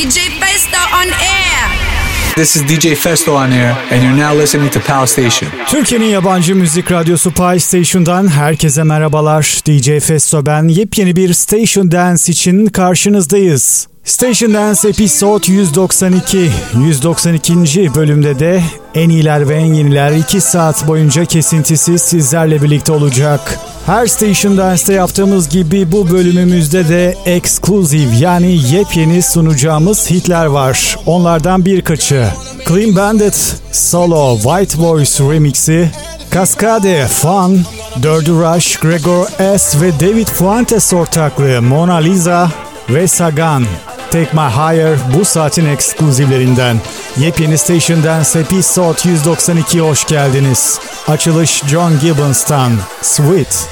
DJ Festo on air. This is DJ Festo on air, and you're now listening to Pal Station. Türkiye'nin yabancı müzik radyosu Pie Station'dan herkese merhabalar. DJ Festo ben. Yepyeni bir Station Dance için karşınızdayız. Station Dance Episode 192. 192. bölümde de en iyiler ve en yeniler 2 saat boyunca kesintisiz sizlerle birlikte olacak. Her Station Dance'te yaptığımız gibi bu bölümümüzde de exclusive yani yepyeni sunacağımız hitler var. Onlardan birkaçı. Clean Bandit Solo White Voice Remix'i, Cascade Fun, Dirty Rush, Gregor S ve David Fuentes ortaklığı Mona Lisa ve Sagan. Take My Higher bu saatin ekskluzivlerinden. Yepyeni Station Dance Episode 192'ye hoş geldiniz. Açılış John Gibbons'tan Sweet. sweat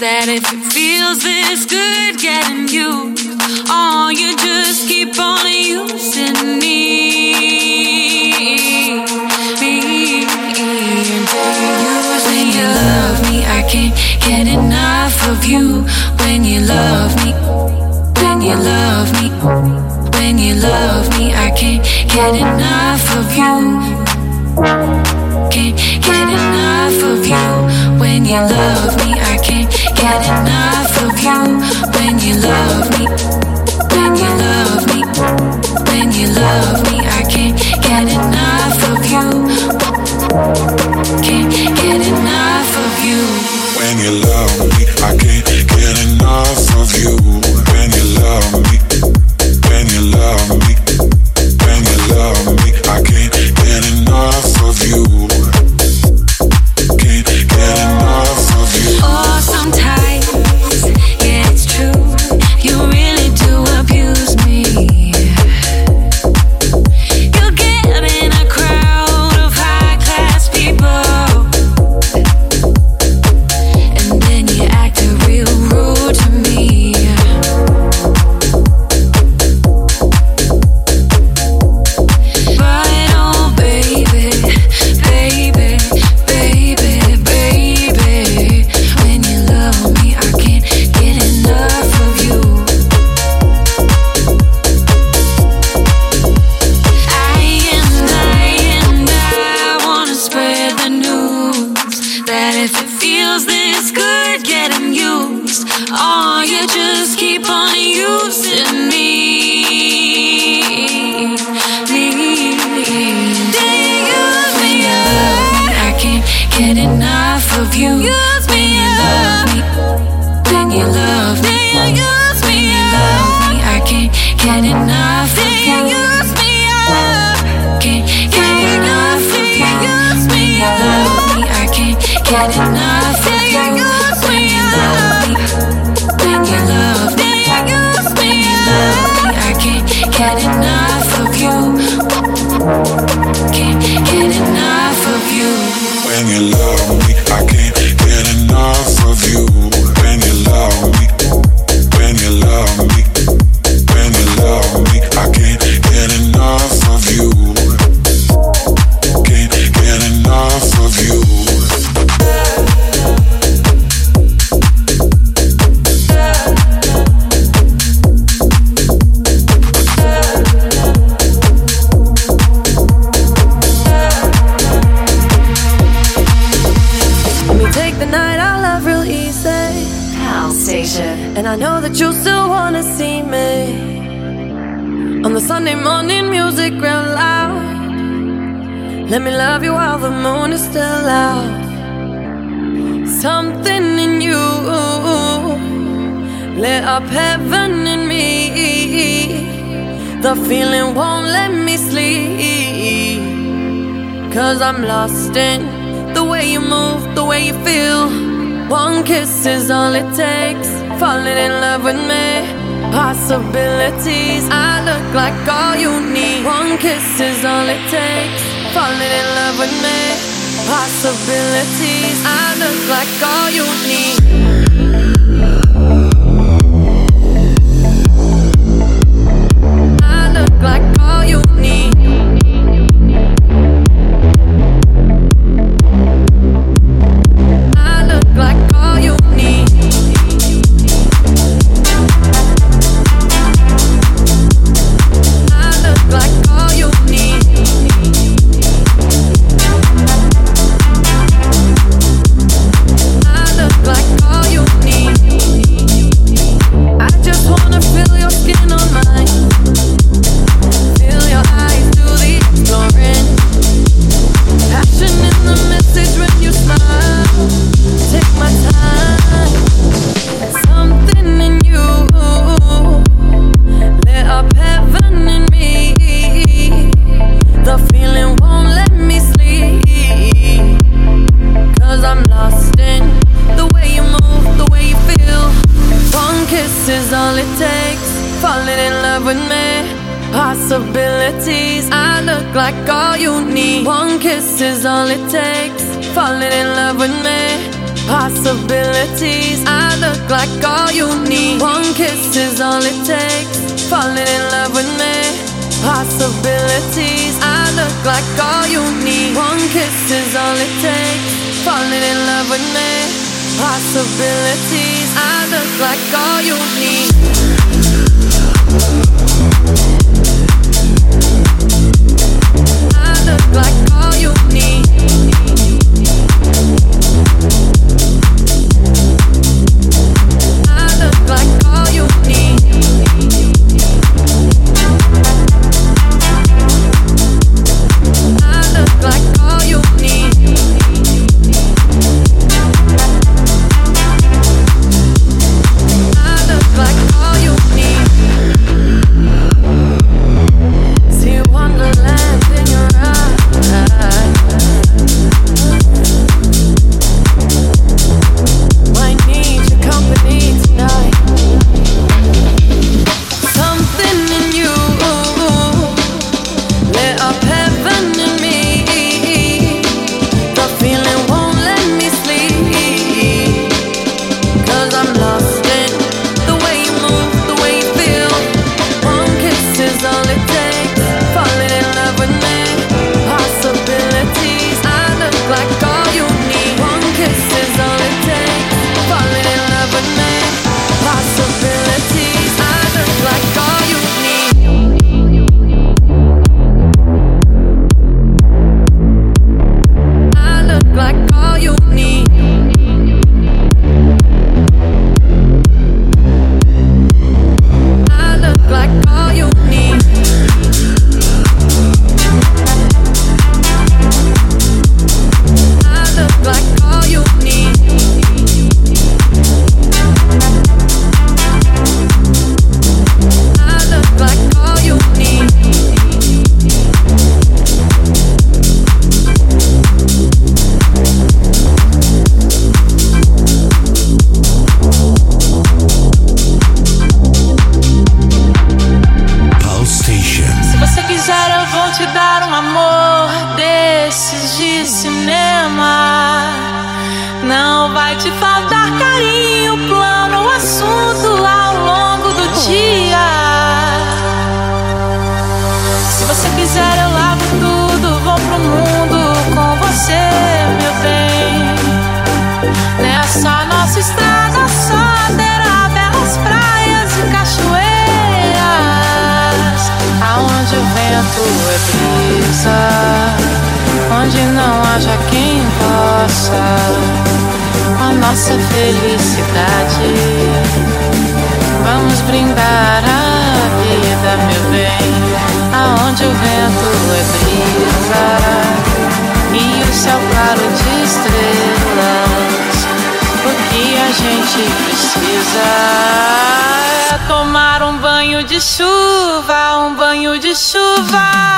that if it feels this good getting you, all you just keep on using me. me. You say you love me, I can't get enough of you. When you love me, when you love me, when you love me, I can't get enough of you can't get enough of you when you love me. I can't get enough of you when you love me. When you love me. When you love me. I can't get enough of you. Can't get enough of you when you love. I'm lost in. The way you move, the way you feel. One kiss is all it takes. Falling in love with me. Possibilities, I look like all you need. One kiss is all it takes. Falling in love with me. Possibilities, I look like all you need. I look like possibilities. I look like all you need. cinema. Não nossa, a nossa felicidade. Vamos brindar a vida, meu bem, aonde o vento é brisa e o céu claro de estrelas. O que a gente precisa é tomar um banho de chuva, um banho de chuva.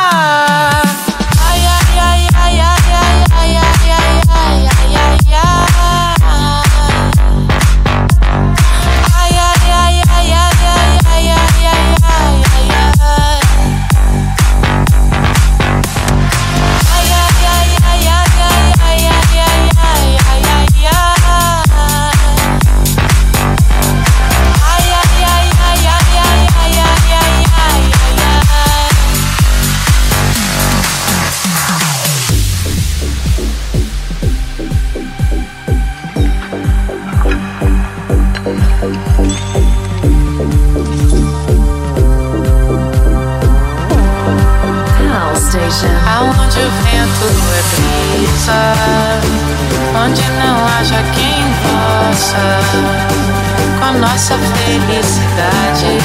com a nossa felicidade.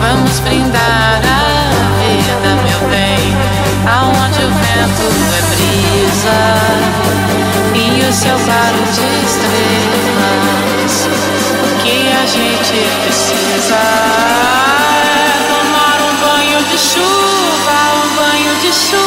Vamos brindar a vida, meu bem, aonde o vento é brisa e o céu claro de estrelas. O que a gente precisa é tomar um banho de chuva, um banho de chuva.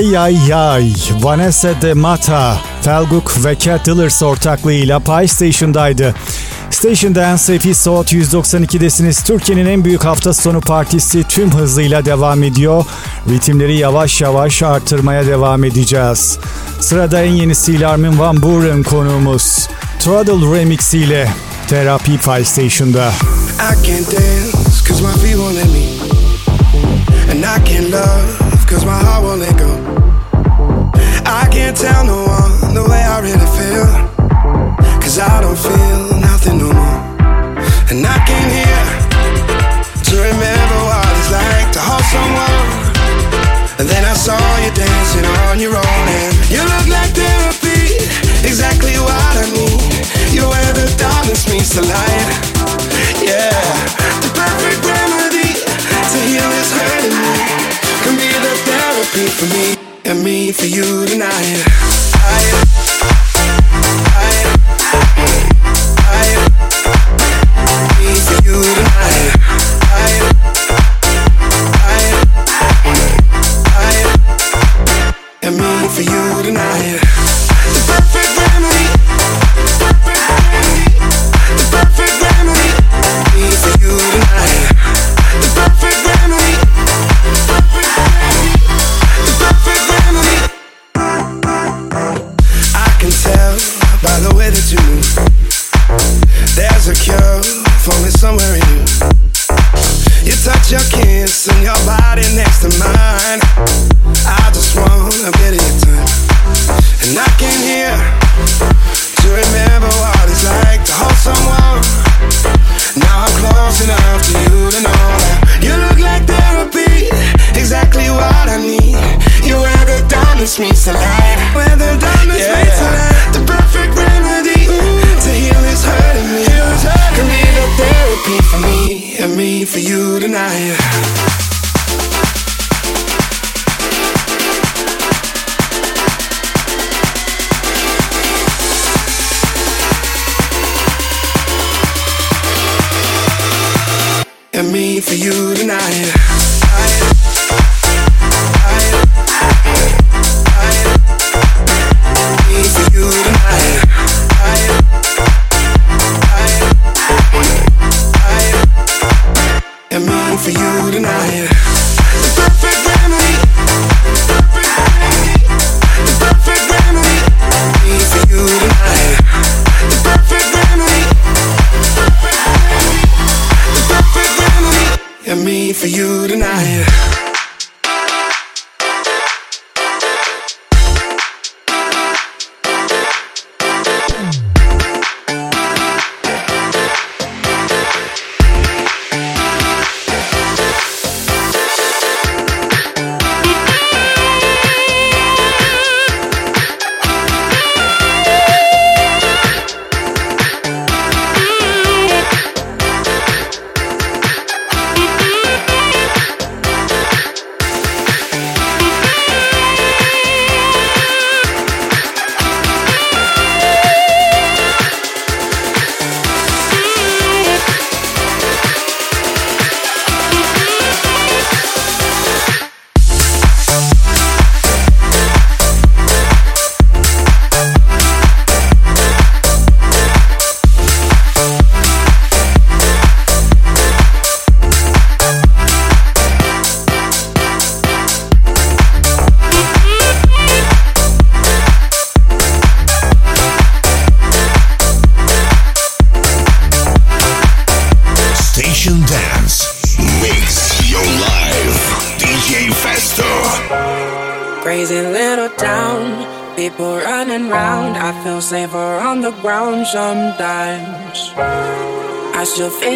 Ay ay ay. Vanessa de Mata, Felguk ve Cat Dillers ortaklığıyla Pie Station'daydı. Station Dance Episode 192'desiniz. Türkiye'nin en büyük hafta sonu partisi tüm hızıyla devam ediyor. Ritimleri yavaş yavaş artırmaya devam edeceğiz. Sırada en yenisiyle Armin Van Buuren konuğumuz. Traddle Remix ile Therapy Pie Station'da. I can't love cause my heart won't let go. Can't tell no one the way I really feel. Cause I don't feel nothing no more. And I came here to remember what it's like to hold someone. And then I saw you dancing on your own. And you look like therapy, exactly what I need. You're where the darkness meets the light. Yeah, the perfect remedy to heal this hurting me can be the therapy for me and me for you tonight.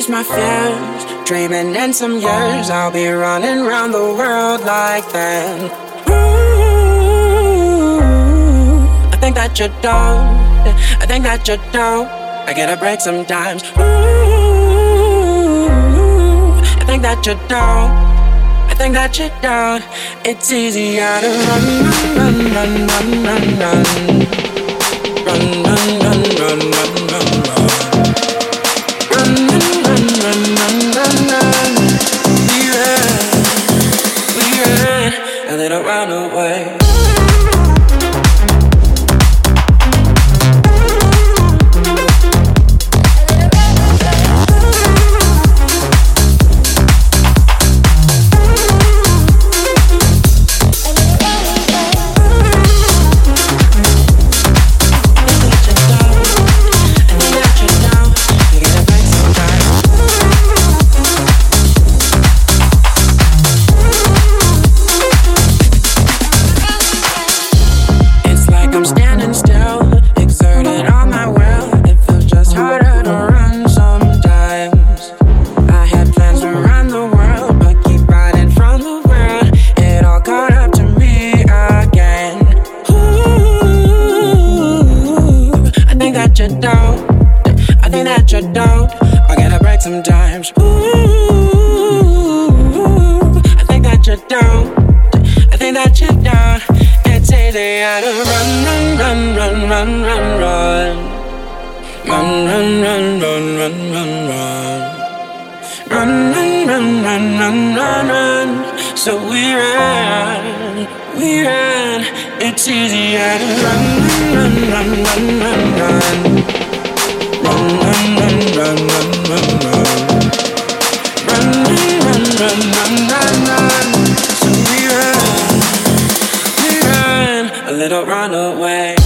Face my fears, dreaming in some years I'll be running around the world like that. Ooh, I think that you don't. I think that you don't. I get a break sometimes. Ooh, I think that you don't. I think that you don't. It's easier to run, run, run, run, run, run, run, run, run, run, run. Run, little runaway.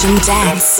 And Dance.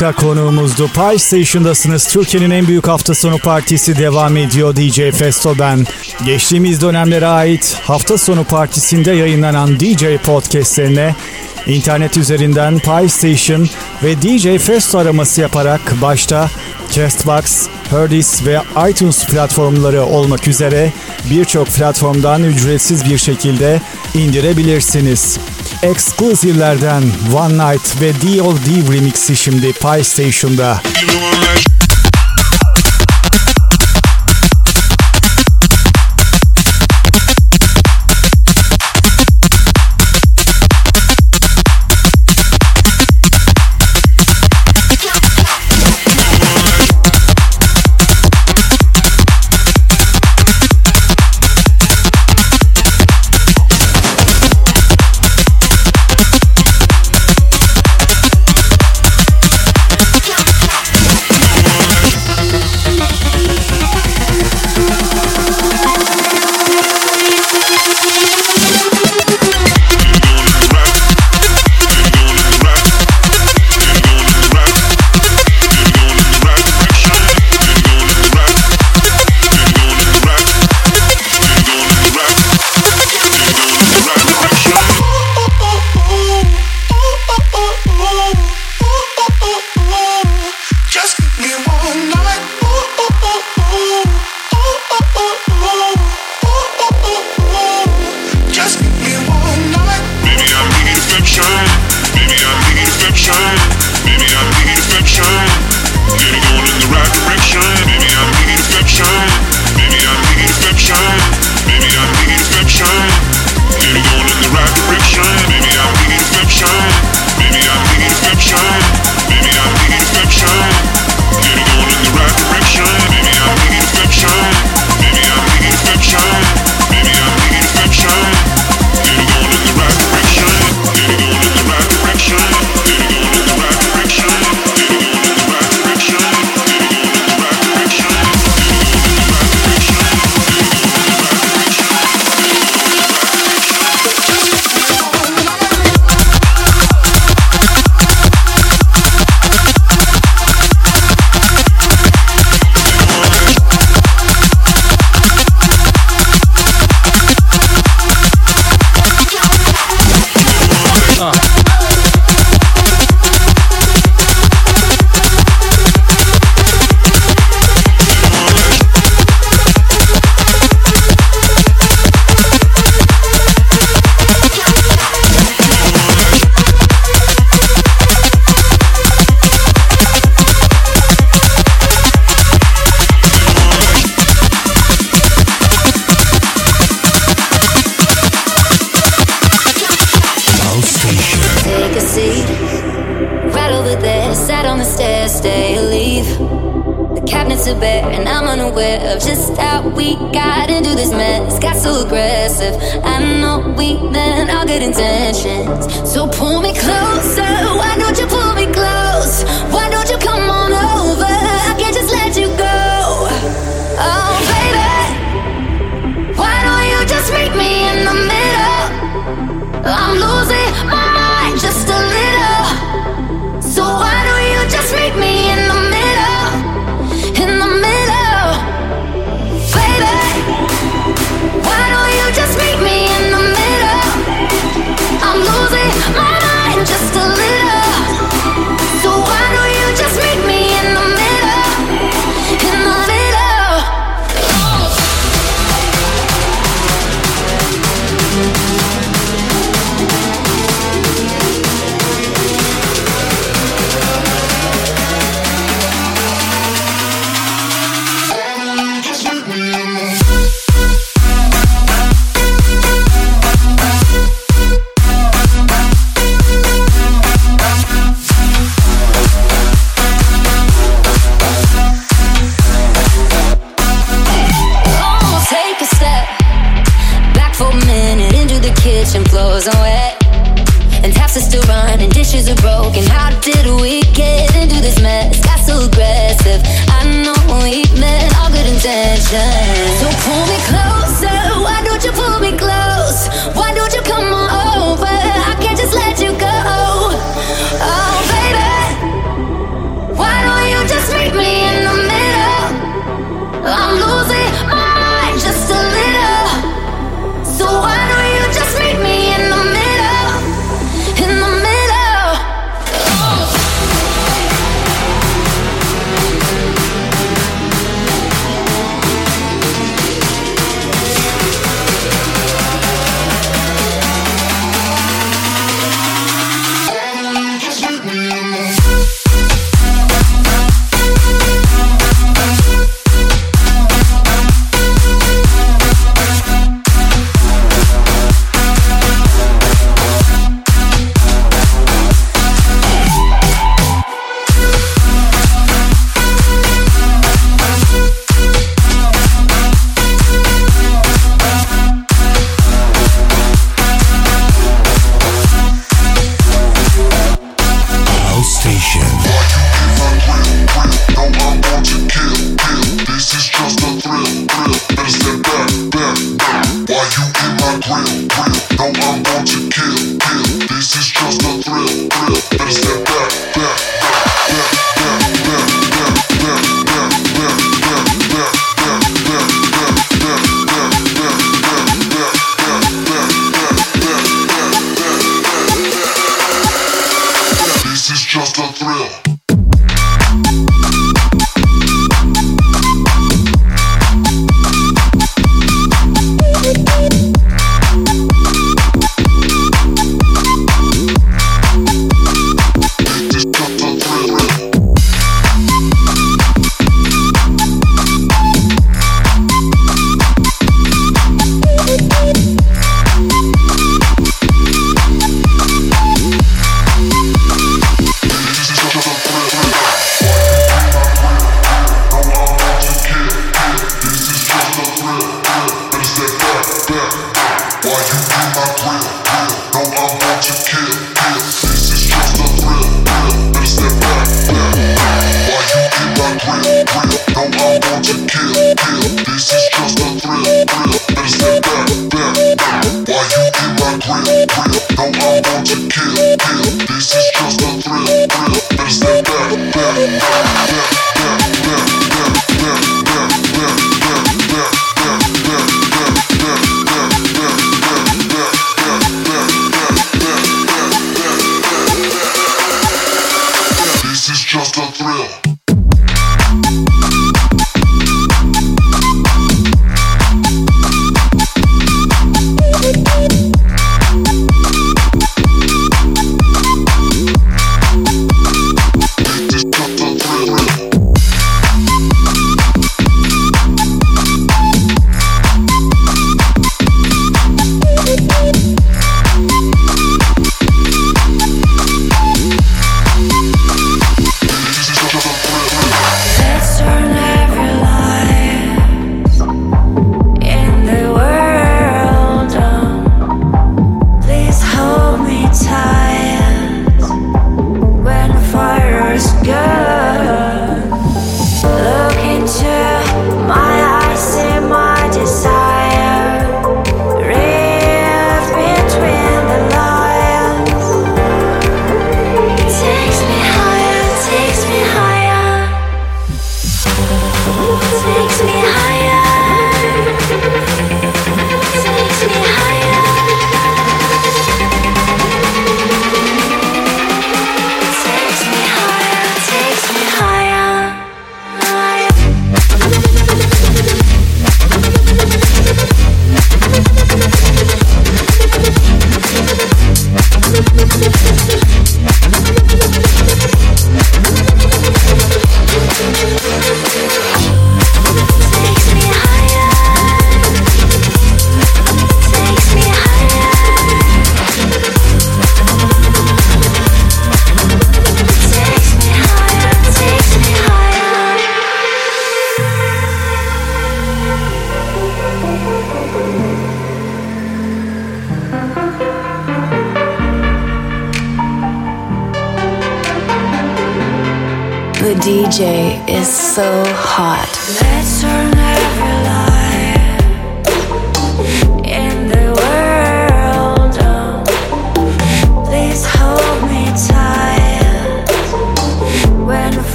Moska konuğumuzdu. Pie Station'dasınız. Türkiye'nin en büyük hafta sonu partisi devam ediyor. DJ Festo ben. Geçtiğimiz dönemlere ait hafta sonu partisinde yayınlanan DJ podcastlerine internet üzerinden Pie Station ve DJ Festo araması yaparak başta Castbox, Herdis ve iTunes platformları olmak üzere birçok platformdan ücretsiz bir şekilde indirebilirsiniz. Exclusive'lerden One Night ve D.O.D. remixi şimdi Pie Station'da.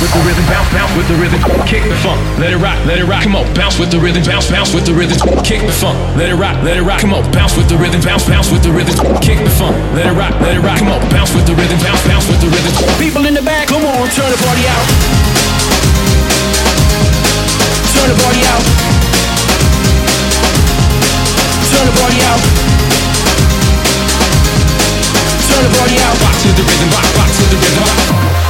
with the rhythm, bounce, bounce with the rhythm, kick the funk, let it rock, let it rock. Come on, bounce with the rhythm, bounce, bounce with the rhythm, kick the funk, let it rock, let it rock. Come on, bounce with the rhythm, bounce, bounce with the rhythm, kick the funk, let it rock, let it rock. Come on, bounce with the rhythm, bounce, bounce with the rhythm. People in the back, come on, turn the party out. Turn the party out. Turn the party out. Turn the party out. Rock to the rhythm, rock, rock to the rhythm. Rock.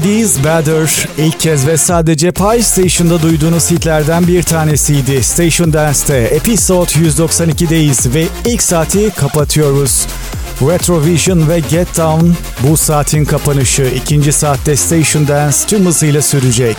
Friday's Better ilk kez ve sadece Pie Station'da duyduğunuz hitlerden bir tanesiydi. Station Dance'te Episode 192'deyiz ve ilk saati kapatıyoruz. Retrovision ve Get Down bu saatin kapanışı. ikinci saatte Station Dance tüm hızıyla sürecek.